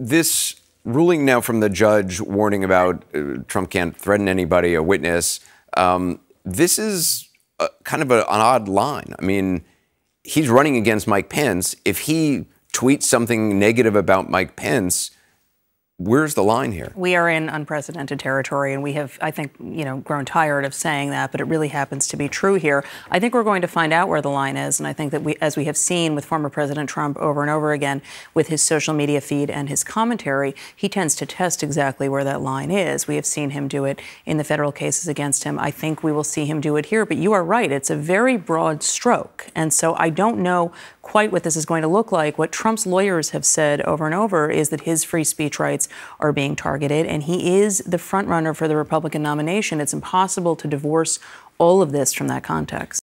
this ruling now from the judge warning about uh, Trump can't threaten anybody, a witness, um, this is a, kind of a, an odd line. I mean, he's running against Mike Pence. If he tweets something negative about Mike Pence, Where's the line here? We are in unprecedented territory, and we have, I think, you know, grown tired of saying that, but it really happens to be true here. I think we're going to find out where the line is, and I think that we, as we have seen with former President Trump over and over again, with his social media feed and his commentary, he tends to test exactly where that line is. We have seen him do it in the federal cases against him. I think we will see him do it here, but you are right; it's a very broad stroke, and so I don't know quite what this is going to look like. What Trump's lawyers have said over and over is that his free speech rights are being targeted, and he is the frontrunner for the Republican nomination. It's impossible to divorce all of this from that context.